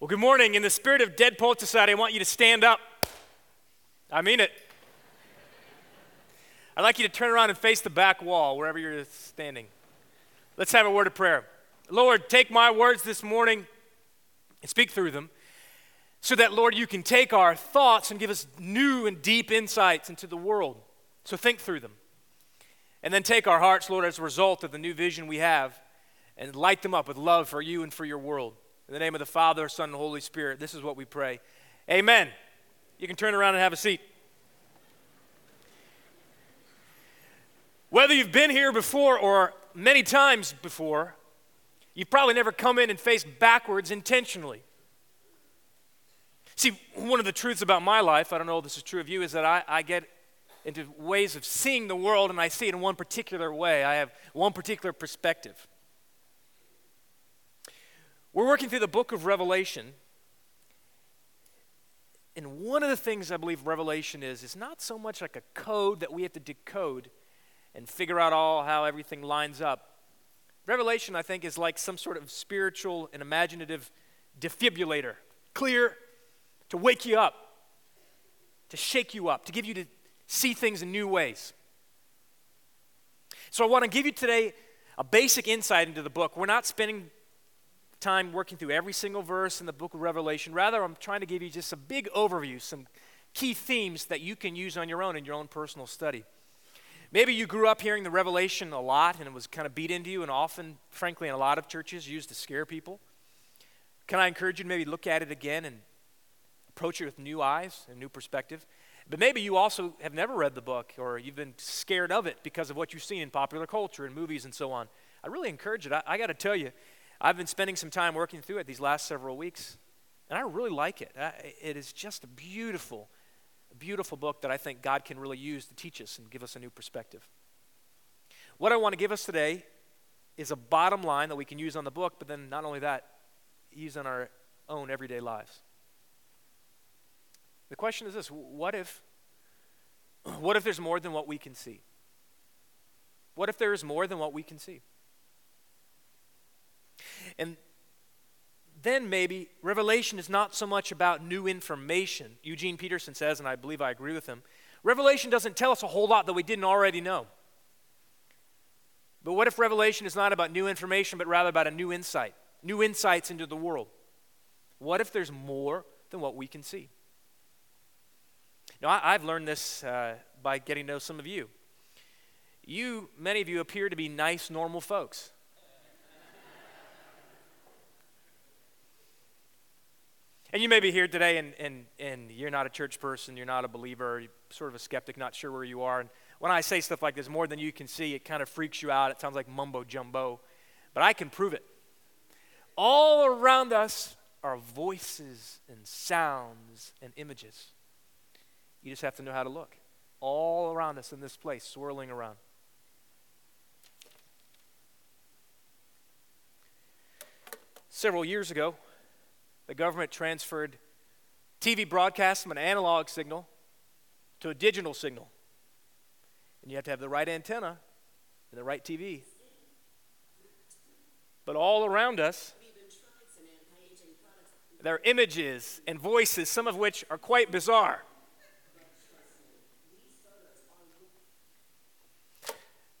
Well, good morning. In the spirit of Dead Poet Society, I want you to stand up. I mean it. I'd like you to turn around and face the back wall, wherever you're standing. Let's have a word of prayer. Lord, take my words this morning and speak through them so that, Lord, you can take our thoughts and give us new and deep insights into the world. So think through them. And then take our hearts, Lord, as a result of the new vision we have and light them up with love for you and for your world. In the name of the Father, Son, and Holy Spirit, this is what we pray. Amen. You can turn around and have a seat. Whether you've been here before or many times before, you've probably never come in and faced backwards intentionally. See, one of the truths about my life, I don't know if this is true of you, is that I, I get into ways of seeing the world and I see it in one particular way. I have one particular perspective. We're working through the book of Revelation. And one of the things I believe Revelation is, is not so much like a code that we have to decode and figure out all how everything lines up. Revelation, I think, is like some sort of spiritual and imaginative defibrillator, clear to wake you up, to shake you up, to give you to see things in new ways. So I want to give you today a basic insight into the book. We're not spending time working through every single verse in the book of Revelation. Rather, I'm trying to give you just a big overview, some key themes that you can use on your own in your own personal study. Maybe you grew up hearing the Revelation a lot and it was kind of beat into you, and often, frankly, in a lot of churches, used to scare people. Can I encourage you to maybe look at it again and approach it with new eyes and new perspective? But maybe you also have never read the book or you've been scared of it because of what you've seen in popular culture and movies and so on. I really encourage it. I, I got to tell you, I've been spending some time working through it these last several weeks, and I really like it. It is just a beautiful, beautiful book that I think God can really use to teach us and give us a new perspective. What I want to give us today is a bottom line that we can use on the book, but then not only that, use on our own everyday lives. The question is this what if, what if there's more than what we can see? What if there is more than what we can see? And then maybe Revelation is not so much about new information. Eugene Peterson says, and I believe I agree with him, Revelation doesn't tell us a whole lot that we didn't already know. But what if Revelation is not about new information, but rather about a new insight, new insights into the world? What if there's more than what we can see? Now, I, have learned this uh, by getting to know some of you. You, many of you, appear to be nice, normal folks. And you may be here today and, and, and you're not a church person, you're not a believer, you're sort of a skeptic, not sure where you are. And when I say stuff like this, more than you can see, it kind of freaks you out. It sounds like mumbo jumbo. But I can prove it. All around us are voices and sounds and images. You just have to know how to look. All around us in this place, swirling around. Several years ago, the government transferred TV broadcasts from an analog signal to a digital signal. And you have to have the right antenna and the right TV. But all around us, there are images and voices, some of which are quite bizarre.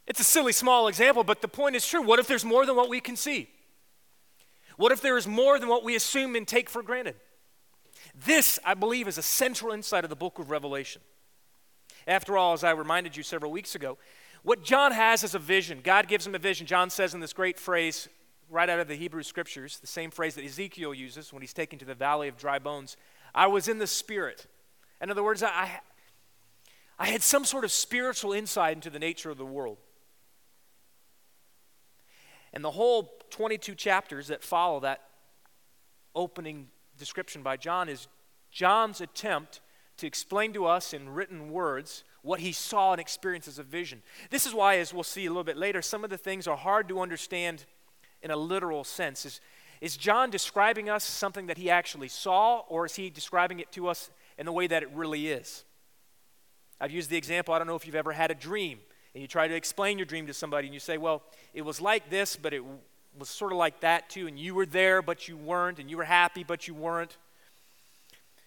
It's a silly small example, but the point is true. What if there's more than what we can see? What if there is more than what we assume and take for granted? This, I believe, is a central insight of the book of Revelation. After all, as I reminded you several weeks ago, what John has is a vision. God gives him a vision. John says in this great phrase, right out of the Hebrew scriptures, the same phrase that Ezekiel uses when he's taken to the valley of dry bones I was in the Spirit. In other words, I, I had some sort of spiritual insight into the nature of the world. And the whole 22 chapters that follow that opening description by John is John's attempt to explain to us in written words what he saw and experienced as a vision. This is why, as we'll see a little bit later, some of the things are hard to understand in a literal sense. Is, is John describing us something that he actually saw, or is he describing it to us in the way that it really is? I've used the example, I don't know if you've ever had a dream and you try to explain your dream to somebody and you say, well, it was like this, but it was sort of like that too, and you were there, but you weren't, and you were happy, but you weren't.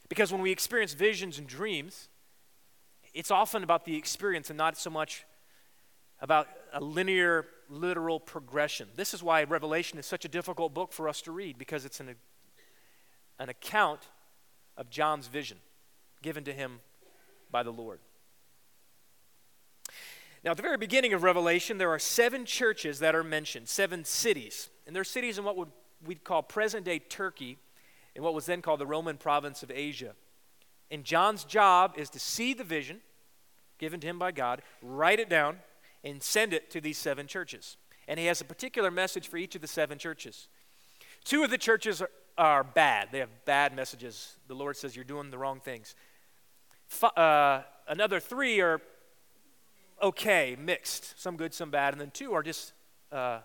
Because when we experience visions and dreams, it's often about the experience and not so much about a linear, literal progression. This is why Revelation is such a difficult book for us to read, because it's an, an account of John's vision given to him by the Lord. Now, at the very beginning of Revelation, there are seven churches that are mentioned, seven cities. And they're cities in what would, we'd call present day Turkey, in what was then called the Roman province of Asia. And John's job is to see the vision given to him by God, write it down, and send it to these seven churches. And he has a particular message for each of the seven churches. Two of the churches are, are bad, they have bad messages. The Lord says, You're doing the wrong things. F- uh, another three are okay, mixed, some good, some bad, and then two are just uh,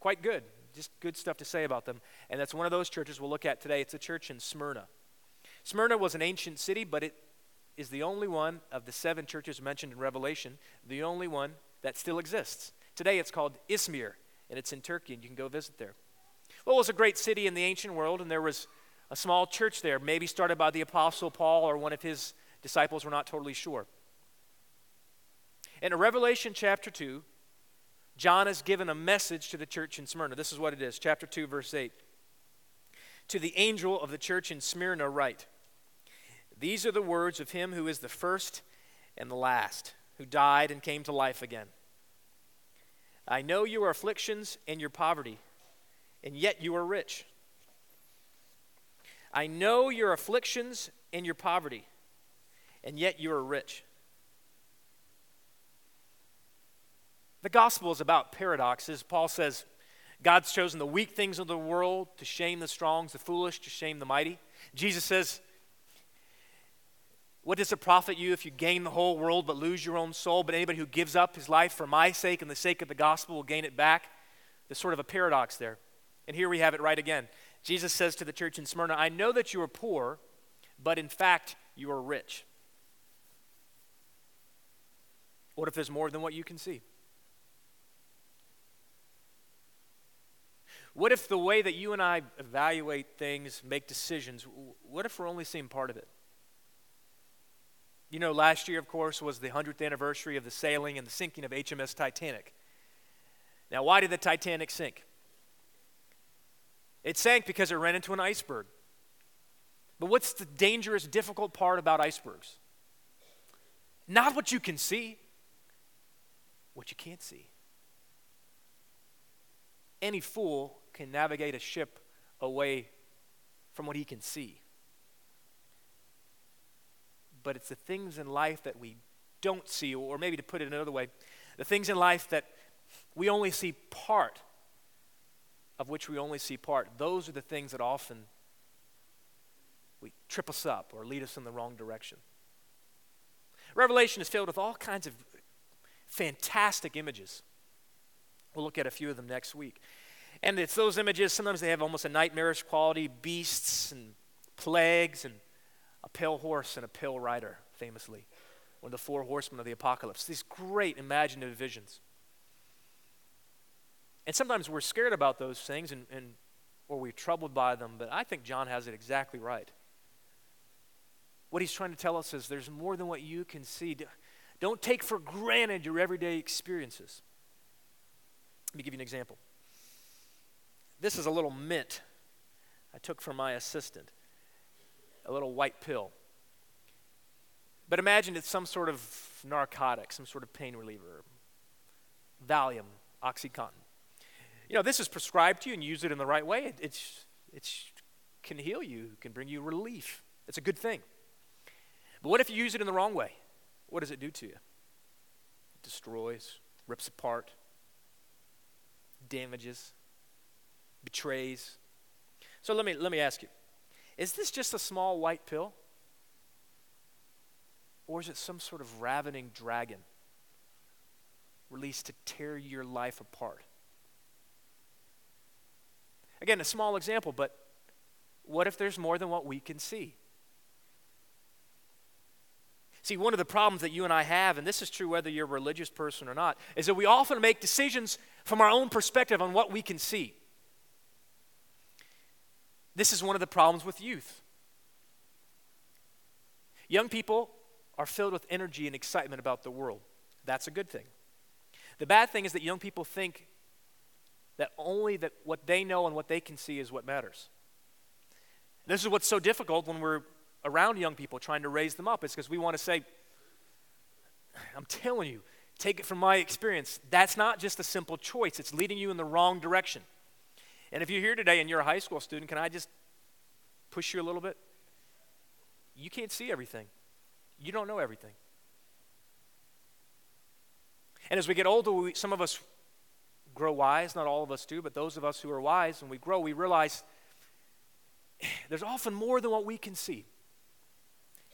quite good, just good stuff to say about them. And that's one of those churches we'll look at today. It's a church in Smyrna. Smyrna was an ancient city, but it is the only one of the seven churches mentioned in Revelation, the only one that still exists. Today it's called Izmir, and it's in Turkey, and you can go visit there. Well, it was a great city in the ancient world, and there was a small church there, maybe started by the Apostle Paul or one of his disciples, we're not totally sure. In Revelation chapter 2, John has given a message to the church in Smyrna. This is what it is, chapter 2, verse 8. To the angel of the church in Smyrna, write These are the words of him who is the first and the last, who died and came to life again. I know your afflictions and your poverty, and yet you are rich. I know your afflictions and your poverty, and yet you are rich. The gospel is about paradoxes. Paul says, God's chosen the weak things of the world to shame the strong, the foolish to shame the mighty. Jesus says, What does it profit you if you gain the whole world but lose your own soul? But anybody who gives up his life for my sake and the sake of the gospel will gain it back. There's sort of a paradox there. And here we have it right again. Jesus says to the church in Smyrna, I know that you are poor, but in fact, you are rich. What if there's more than what you can see? What if the way that you and I evaluate things, make decisions, what if we're only seeing part of it? You know, last year, of course, was the 100th anniversary of the sailing and the sinking of HMS Titanic. Now, why did the Titanic sink? It sank because it ran into an iceberg. But what's the dangerous, difficult part about icebergs? Not what you can see, what you can't see. Any fool can navigate a ship away from what he can see. But it's the things in life that we don't see, or maybe to put it another way, the things in life that we only see part of which we only see part, those are the things that often we trip us up or lead us in the wrong direction. Revelation is filled with all kinds of fantastic images. We'll look at a few of them next week. And it's those images, sometimes they have almost a nightmarish quality beasts and plagues and a pale horse and a pale rider, famously. One of the four horsemen of the apocalypse. These great imaginative visions. And sometimes we're scared about those things and, and or we're troubled by them, but I think John has it exactly right. What he's trying to tell us is there's more than what you can see. Don't take for granted your everyday experiences. Let me give you an example. This is a little mint I took from my assistant, a little white pill. But imagine it's some sort of narcotic, some sort of pain reliever, Valium, Oxycontin. You know, this is prescribed to you and use it in the right way. It it's, it's, can heal you, can bring you relief. It's a good thing. But what if you use it in the wrong way? What does it do to you? It destroys, rips apart, damages betrays. So let me, let me ask you is this just a small white pill? Or is it some sort of ravening dragon released to tear your life apart? Again, a small example, but what if there's more than what we can see? See, one of the problems that you and I have, and this is true whether you're a religious person or not, is that we often make decisions from our own perspective on what we can see. This is one of the problems with youth. Young people are filled with energy and excitement about the world. That's a good thing. The bad thing is that young people think that only that what they know and what they can see is what matters. This is what's so difficult when we're around young people trying to raise them up. It's because we want to say, I'm telling you, take it from my experience. That's not just a simple choice, it's leading you in the wrong direction. And if you're here today and you're a high school student, can I just push you a little bit? You can't see everything, you don't know everything. And as we get older, we, some of us grow wise. Not all of us do, but those of us who are wise, when we grow, we realize there's often more than what we can see.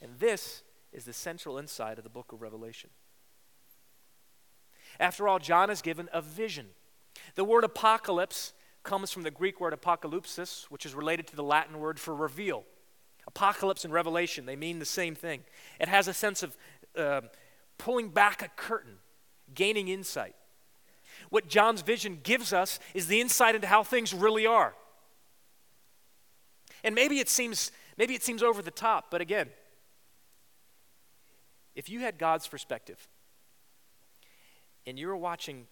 And this is the central insight of the book of Revelation. After all, John is given a vision. The word apocalypse comes from the Greek word apocalypsis, which is related to the Latin word for reveal. Apocalypse and revelation, they mean the same thing. It has a sense of uh, pulling back a curtain, gaining insight. What John's vision gives us is the insight into how things really are. And maybe it seems maybe it seems over the top, but again, if you had God's perspective and you were watching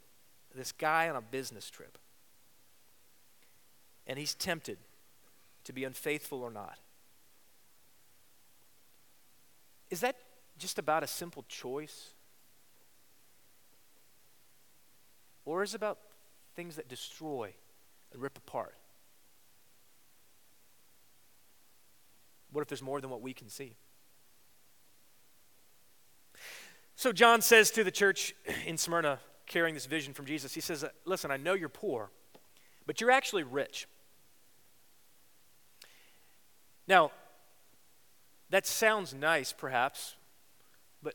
this guy on a business trip and he's tempted to be unfaithful or not, is that just about a simple choice? Or is it about things that destroy and rip apart? What if there's more than what we can see? So John says to the church in Smyrna, carrying this vision from Jesus, he says, Listen, I know you're poor, but you're actually rich. Now, that sounds nice, perhaps, but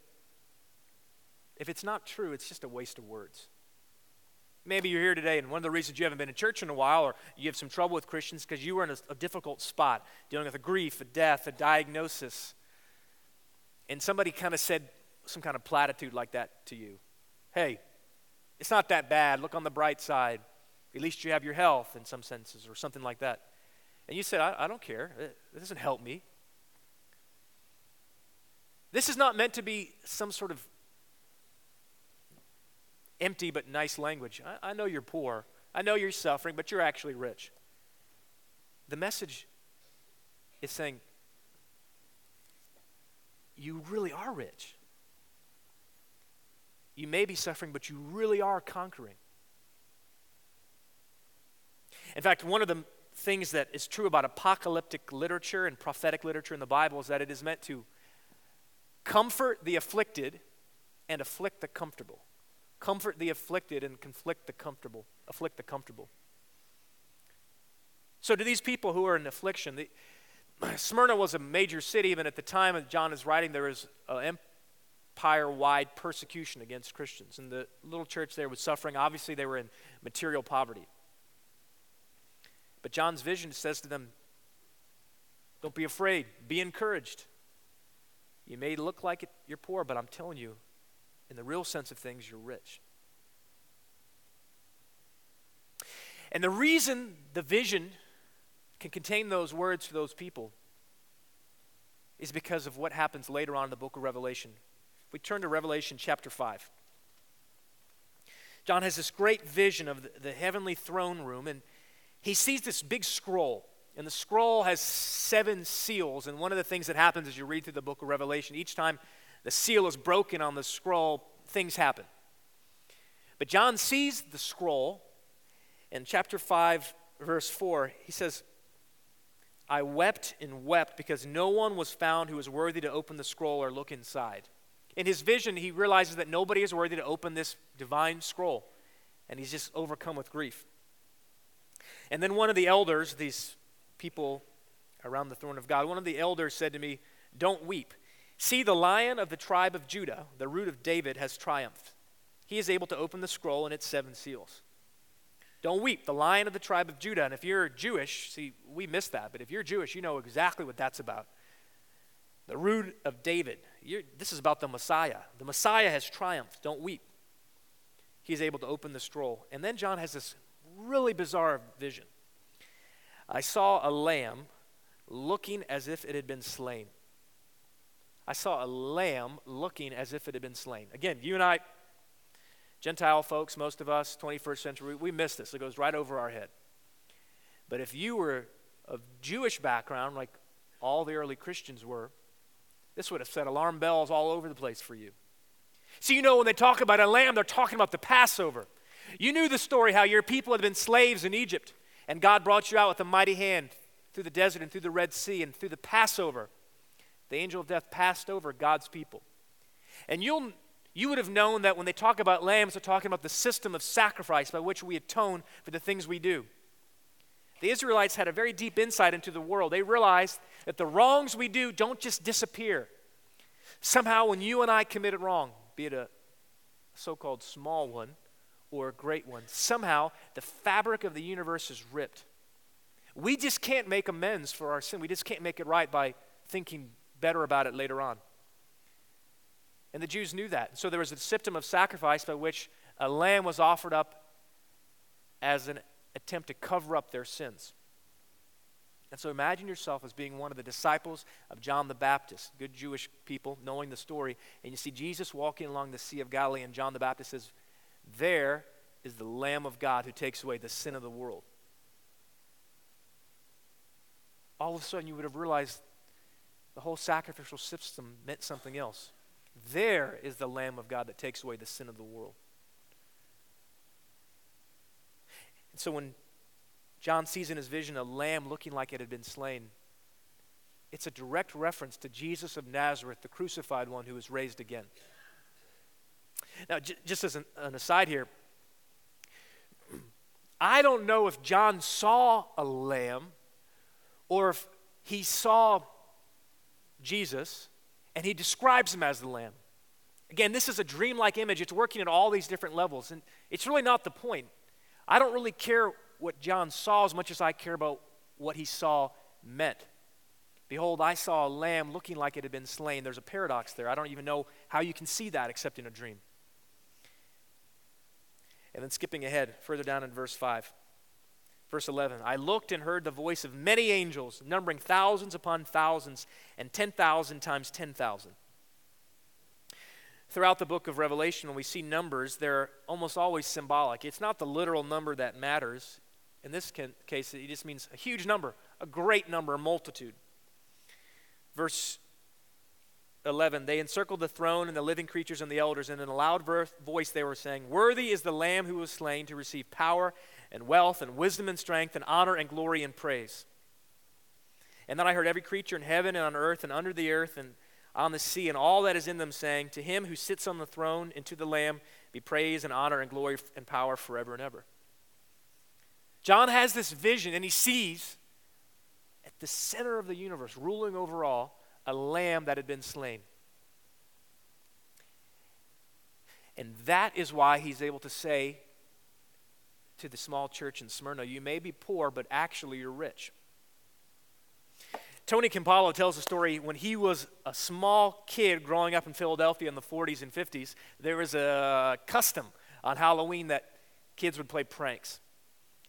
if it's not true, it's just a waste of words. Maybe you're here today, and one of the reasons you haven't been in church in a while, or you have some trouble with Christians, because you were in a, a difficult spot, dealing with a grief, a death, a diagnosis. And somebody kind of said some kind of platitude like that to you. Hey, it's not that bad. Look on the bright side. At least you have your health in some senses, or something like that. And you said, I, I don't care. It, doesn't help me. This is not meant to be some sort of empty but nice language. I, I know you're poor. I know you're suffering, but you're actually rich. The message is saying, you really are rich. You may be suffering, but you really are conquering. In fact, one of the things that is true about apocalyptic literature and prophetic literature in the Bible is that it is meant to comfort the afflicted and afflict the comfortable. Comfort the afflicted and conflict the comfortable, afflict the comfortable. So, to these people who are in affliction, the, Smyrna was a major city, even at the time that John is writing, there was an empire wide persecution against Christians. And the little church there was suffering. Obviously, they were in material poverty. But John's vision says to them, Don't be afraid, be encouraged. You may look like you're poor, but I'm telling you, in the real sense of things, you're rich. And the reason the vision can contain those words to those people is because of what happens later on in the book of Revelation. We turn to Revelation chapter 5, John has this great vision of the, the heavenly throne room, and he sees this big scroll. And the scroll has seven seals. And one of the things that happens as you read through the book of Revelation, each time the seal is broken on the scroll, things happen. But John sees the scroll in chapter 5, verse 4. He says, I wept and wept because no one was found who was worthy to open the scroll or look inside. In his vision, he realizes that nobody is worthy to open this divine scroll, and he's just overcome with grief. And then one of the elders, these people around the throne of God, one of the elders said to me, Don't weep. See, the lion of the tribe of Judah, the root of David, has triumphed. He is able to open the scroll and its seven seals. Don't weep, the lion of the tribe of Judah. And if you're Jewish, see, we miss that, but if you're Jewish, you know exactly what that's about. The root of David. You're, this is about the Messiah. The Messiah has triumphed. Don't weep. he's able to open the scroll. And then John has this really bizarre vision. I saw a lamb looking as if it had been slain. I saw a lamb looking as if it had been slain. Again, you and I, Gentile folks, most of us, 21st century, we miss this. It goes right over our head. But if you were of Jewish background, like all the early Christians were, this would have set alarm bells all over the place for you. See, you know, when they talk about a lamb, they're talking about the Passover. You knew the story how your people had been slaves in Egypt, and God brought you out with a mighty hand through the desert and through the Red Sea and through the Passover. The angel of death passed over God's people. And you'll, you would have known that when they talk about lambs, they're talking about the system of sacrifice by which we atone for the things we do. The Israelites had a very deep insight into the world. They realized that the wrongs we do don't just disappear. Somehow, when you and I commit a wrong, be it a so called small one or a great one, somehow the fabric of the universe is ripped. We just can't make amends for our sin. We just can't make it right by thinking better about it later on. And the Jews knew that. So there was a system of sacrifice by which a lamb was offered up as an attempt to cover up their sins. And so imagine yourself as being one of the disciples of John the Baptist, good Jewish people knowing the story, and you see Jesus walking along the Sea of Galilee, and John the Baptist says, There is the Lamb of God who takes away the sin of the world. All of a sudden, you would have realized the whole sacrificial system meant something else. There is the Lamb of God that takes away the sin of the world. And so when John sees in his vision a lamb looking like it had been slain, it's a direct reference to Jesus of Nazareth, the crucified one who was raised again. Now, j- just as an, an aside here, I don't know if John saw a lamb or if he saw Jesus and he describes him as the lamb. Again, this is a dreamlike image. It's working at all these different levels, and it's really not the point. I don't really care what John saw as much as I care about what he saw meant. Behold, I saw a lamb looking like it had been slain. There's a paradox there. I don't even know how you can see that except in a dream. And then skipping ahead, further down in verse 5. Verse 11 I looked and heard the voice of many angels, numbering thousands upon thousands, and 10,000 times 10,000 throughout the book of Revelation, when we see numbers, they're almost always symbolic. It's not the literal number that matters. In this case, it just means a huge number, a great number, a multitude. Verse 11 They encircled the throne and the living creatures and the elders, and in a loud voice they were saying, Worthy is the Lamb who was slain to receive power and wealth and wisdom and strength and honor and glory and praise. And then I heard every creature in heaven and on earth and under the earth and on the sea and all that is in them, saying, To him who sits on the throne and to the Lamb be praise and honor and glory and power forever and ever. John has this vision and he sees at the center of the universe, ruling over all, a lamb that had been slain. And that is why he's able to say to the small church in Smyrna, You may be poor, but actually you're rich. Tony Campolo tells a story when he was a small kid growing up in Philadelphia in the 40s and 50s. There was a custom on Halloween that kids would play pranks.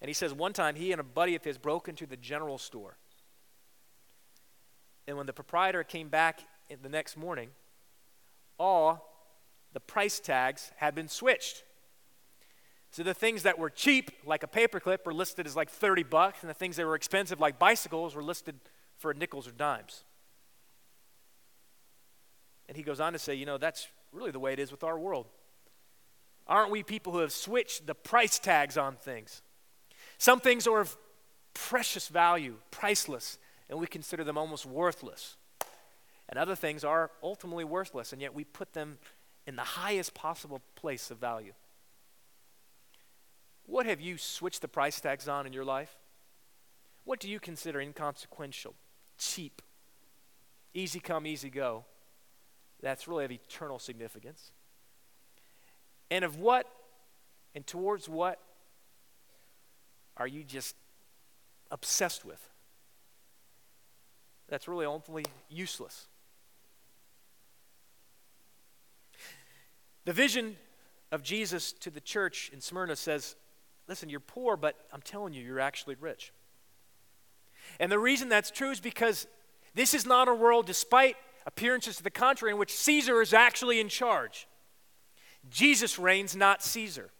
And he says one time he and a buddy of his broke into the general store. And when the proprietor came back the next morning, all the price tags had been switched. So the things that were cheap, like a paperclip, were listed as like 30 bucks, and the things that were expensive, like bicycles, were listed for nickels or dimes. And he goes on to say, you know, that's really the way it is with our world. Aren't we people who have switched the price tags on things? Some things are of precious value, priceless, and we consider them almost worthless. And other things are ultimately worthless, and yet we put them in the highest possible place of value. What have you switched the price tags on in your life? What do you consider inconsequential? cheap, easy come, easy go, that's really of eternal significance. And of what and towards what are you just obsessed with? That's really ultimately useless. The vision of Jesus to the church in Smyrna says, Listen, you're poor, but I'm telling you, you're actually rich. And the reason that's true is because this is not a world, despite appearances to the contrary, in which Caesar is actually in charge. Jesus reigns, not Caesar.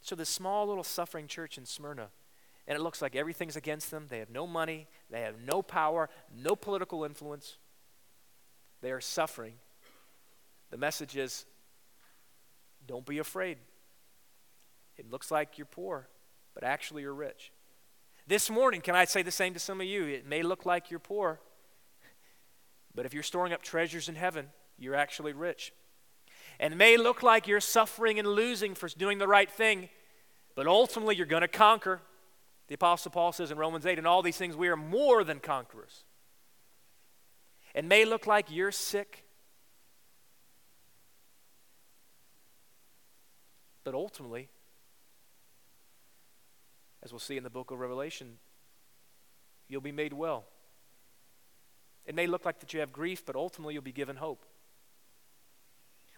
So, this small little suffering church in Smyrna, and it looks like everything's against them. They have no money, they have no power, no political influence. They are suffering. The message is don't be afraid. It looks like you're poor, but actually you're rich. This morning, can I say the same to some of you? It may look like you're poor, but if you're storing up treasures in heaven, you're actually rich. And it may look like you're suffering and losing for doing the right thing, but ultimately you're going to conquer. The Apostle Paul says in Romans 8, in all these things we are more than conquerors. It may look like you're sick, but ultimately, as we'll see in the book of Revelation, you'll be made well. It may look like that you have grief, but ultimately you'll be given hope.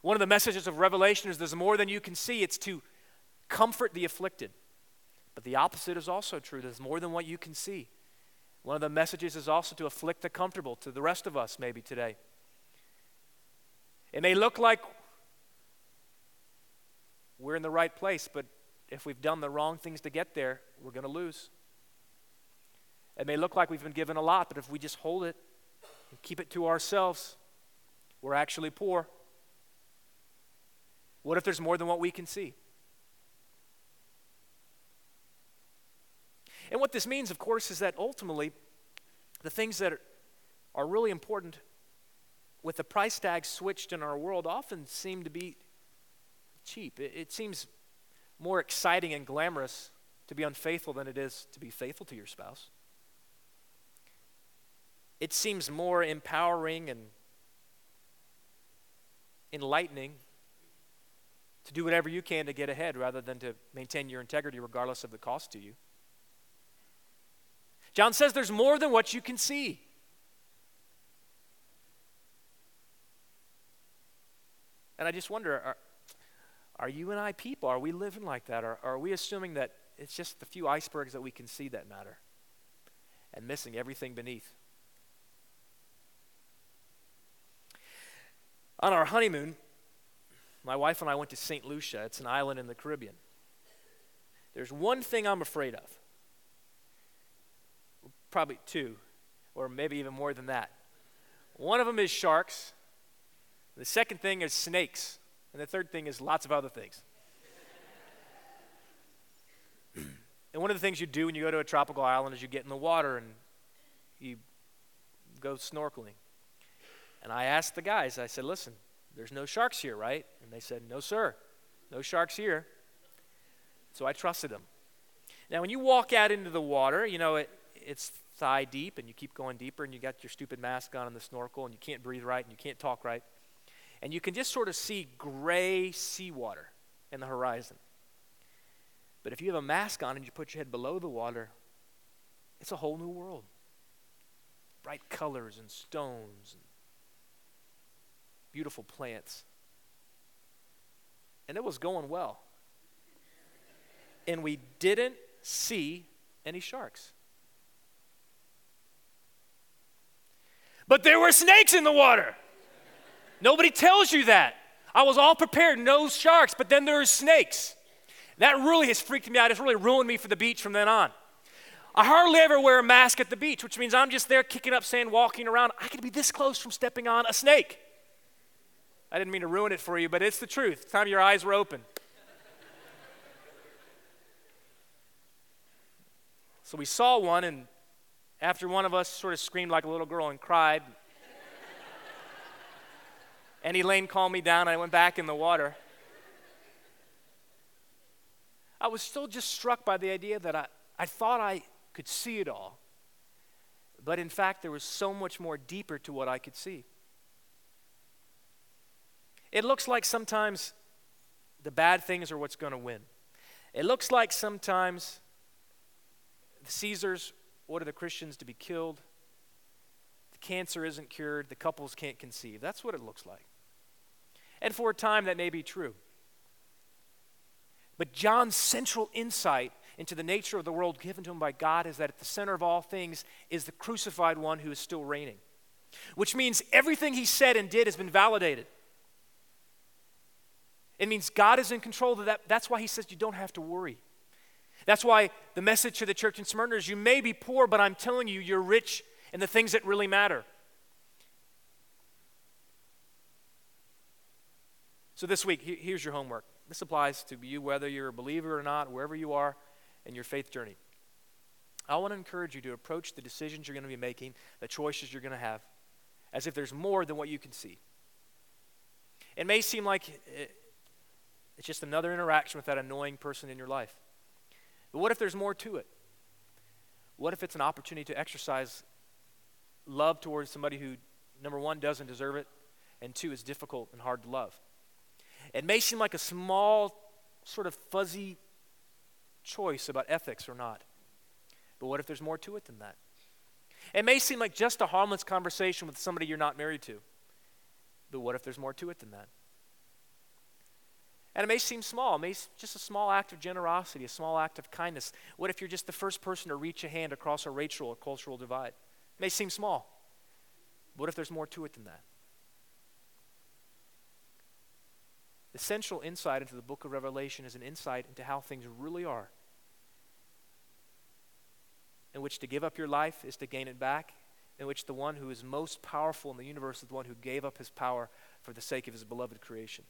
One of the messages of Revelation is there's more than you can see. It's to comfort the afflicted. But the opposite is also true. There's more than what you can see. One of the messages is also to afflict the comfortable, to the rest of us maybe today. It may look like we're in the right place, but if we've done the wrong things to get there, we're going to lose. It may look like we've been given a lot, but if we just hold it and keep it to ourselves, we're actually poor. What if there's more than what we can see? And what this means, of course, is that ultimately the things that are, really important with the price tag switched in our world often seem to be cheap. It, it seems more exciting and glamorous to be unfaithful than it is to be faithful to your spouse. It seems more empowering and enlightening to do whatever you can to get ahead rather than to maintain your integrity regardless of the cost to you. John says there's more than what you can see. And I just wonder are, are you and I people? Are we living like that? Or are we assuming that it's just the few icebergs that we can see that matter and missing everything beneath? On our honeymoon, my wife and I went to St. Lucia. It's an island in the Caribbean. There's one thing I'm afraid of. Probably two, or maybe even more than that. One of them is sharks. The second thing is snakes. And the third thing is lots of other things. and one of the things you do when you go to a tropical island is you get in the water and you go snorkeling. And I asked the guys, I said, listen, there's no sharks here, right? And they said, No, sir. No sharks here. So I trusted them. Now, when you walk out into the water, you know, it, it's thigh deep and you keep going deeper and you got your stupid mask on and the snorkel and you can't breathe right and you can't talk right. And you can just sort of see gray seawater in the horizon. But if you have a mask on and you put your head below the water, it's a whole new world. Bright colors and stones and beautiful plants. And it was going well. And we didn't see any sharks. But there were snakes in the water. Nobody tells you that. I was all prepared, no sharks, but then there were snakes. That really has freaked me out. It's really ruined me for the beach from then on. I hardly ever wear a mask at the beach, which means I'm just there kicking up sand, walking around. I could be this close from stepping on a snake. I didn't mean to ruin it for you, but it's the truth. It's time your eyes were open. so we saw one, and after one of us sort of screamed like a little girl and cried, and Elaine calmed me down, and I went back in the water. I was still just struck by the idea that I, I thought I could see it all. But in fact, there was so much more deeper to what I could see. It looks like sometimes the bad things are what's going to win. It looks like sometimes Caesars order the Christians to be killed. The cancer isn't cured. The couples can't conceive. That's what it looks like. And for a time, that may be true. But John's central insight into the nature of the world given to him by God is that at the center of all things is the crucified one who is still reigning, which means everything he said and did has been validated. It means God is in control that. That's why he says you don't have to worry. That's why the message to the church in Smyrna is you may be poor, but I'm telling you, you're rich in the things that really matter. So this week, here's your homework. This applies to you whether you're a believer or not, wherever you are in your faith journey. I want to encourage you to approach the decisions you're going to be making, the choices you're going to have, as if there's more than what you can see. It may seem like eh, it's just another interaction with that annoying person in your life. But what if there's more to it? What if it's an opportunity to exercise love towards somebody who, number one, doesn't deserve it, and two, is difficult and hard to love? It may seem like a small, sort of fuzzy choice about ethics or not. But what if there's more to it than that? It may seem like just a harmless conversation with somebody you're not married to. But what if there's more to it than that? And it may seem small, it may just a small act of generosity, a small act of kindness. What if you're just the first person to reach a hand across a racial or cultural divide? It may seem small. What if there's more to it than that? The central insight into the book of Revelation is an insight into how things really are, in which to give up your life is to gain it back, in which the one who is most powerful in the universe is the one who gave up his power for the sake of his beloved creation.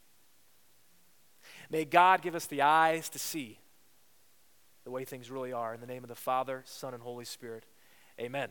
May God give us the eyes to see the way things really are. In the name of the Father, Son, and Holy Spirit, amen.